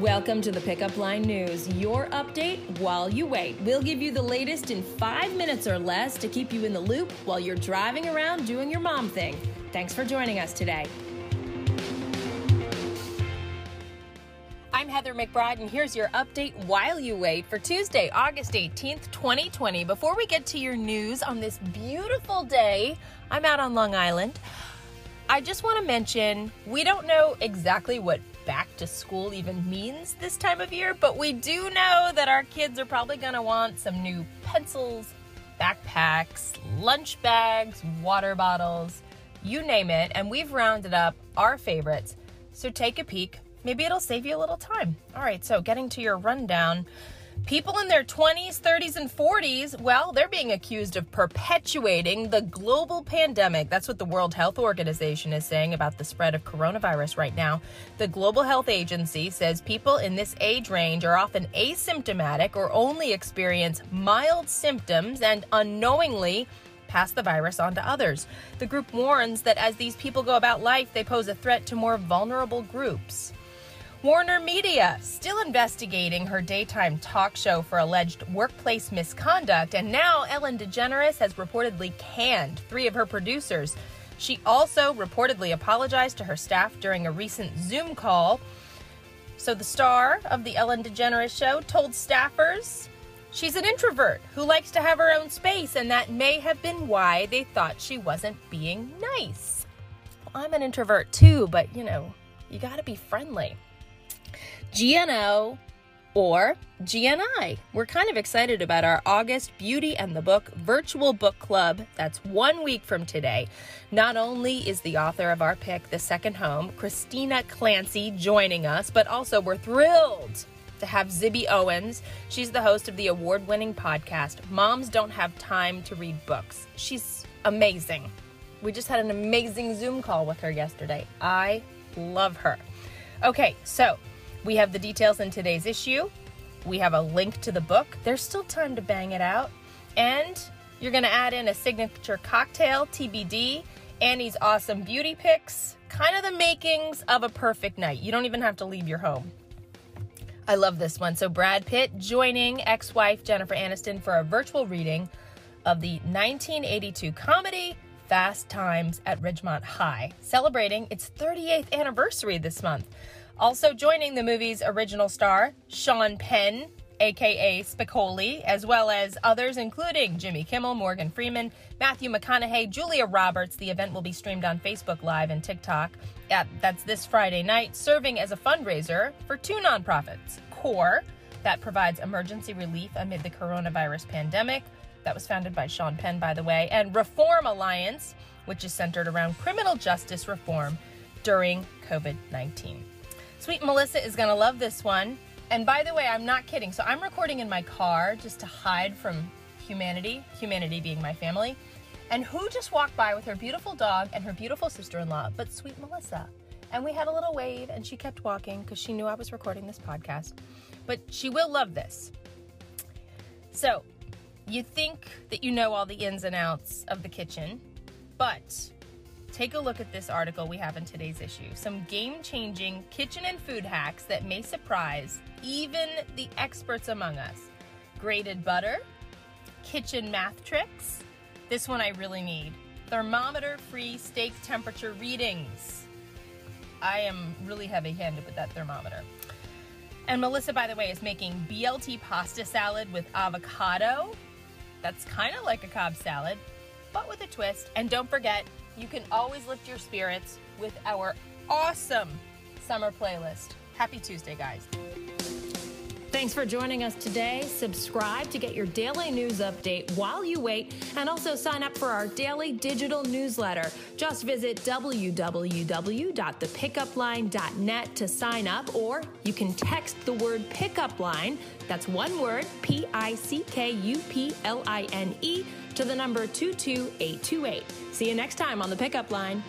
Welcome to the Pickup Line News, your update while you wait. We'll give you the latest in five minutes or less to keep you in the loop while you're driving around doing your mom thing. Thanks for joining us today. I'm Heather McBride, and here's your update while you wait for Tuesday, August 18th, 2020. Before we get to your news on this beautiful day, I'm out on Long Island. I just want to mention we don't know exactly what back to school even means this time of year, but we do know that our kids are probably going to want some new pencils, backpacks, lunch bags, water bottles, you name it, and we've rounded up our favorites. So take a peek. Maybe it'll save you a little time. All right, so getting to your rundown. People in their 20s, 30s, and 40s, well, they're being accused of perpetuating the global pandemic. That's what the World Health Organization is saying about the spread of coronavirus right now. The Global Health Agency says people in this age range are often asymptomatic or only experience mild symptoms and unknowingly pass the virus on to others. The group warns that as these people go about life, they pose a threat to more vulnerable groups. Warner Media still investigating her daytime talk show for alleged workplace misconduct, and now Ellen DeGeneres has reportedly canned three of her producers. She also reportedly apologized to her staff during a recent Zoom call. So, the star of the Ellen DeGeneres show told staffers she's an introvert who likes to have her own space, and that may have been why they thought she wasn't being nice. Well, I'm an introvert too, but you know, you gotta be friendly. GNO or GNI. We're kind of excited about our August Beauty and the Book virtual book club. That's one week from today. Not only is the author of our pick, The Second Home, Christina Clancy, joining us, but also we're thrilled to have Zibby Owens. She's the host of the award winning podcast, Moms Don't Have Time to Read Books. She's amazing. We just had an amazing Zoom call with her yesterday. I love her. Okay, so we have the details in today's issue. We have a link to the book. There's still time to bang it out. And you're going to add in a signature cocktail, TBD, Annie's awesome beauty picks, kind of the makings of a perfect night. You don't even have to leave your home. I love this one. So, Brad Pitt joining ex wife Jennifer Aniston for a virtual reading of the 1982 comedy Fast Times at Ridgemont High, celebrating its 38th anniversary this month. Also joining the movie's original star, Sean Penn, aka Spicoli, as well as others including Jimmy Kimmel, Morgan Freeman, Matthew McConaughey, Julia Roberts. The event will be streamed on Facebook Live and TikTok. At, that's this Friday night, serving as a fundraiser for two nonprofits CORE, that provides emergency relief amid the coronavirus pandemic. That was founded by Sean Penn, by the way, and Reform Alliance, which is centered around criminal justice reform during COVID 19. Sweet Melissa is to love this one. And by the way, I'm not kidding. So I'm recording in my car just to hide from humanity, humanity being my family. And who just walked by with her beautiful dog and her beautiful sister in law, but sweet Melissa. And we had a little wave, and she kept walking because she knew I was recording this podcast. But she will love this. So, you think that you know all the ins and outs of the kitchen, but Take a look at this article we have in today's issue. Some game changing kitchen and food hacks that may surprise even the experts among us. Grated butter, kitchen math tricks. This one I really need. Thermometer free steak temperature readings. I am really heavy handed with that thermometer. And Melissa, by the way, is making BLT pasta salad with avocado. That's kind of like a Cobb salad, but with a twist. And don't forget, you can always lift your spirits with our awesome summer playlist. Happy Tuesday, guys. Thanks for joining us today. Subscribe to get your daily news update while you wait, and also sign up for our daily digital newsletter. Just visit www.thepickupline.net to sign up, or you can text the word pickup line, that's one word, P I C K U P L I N E, to the number 22828. See you next time on the pickup line.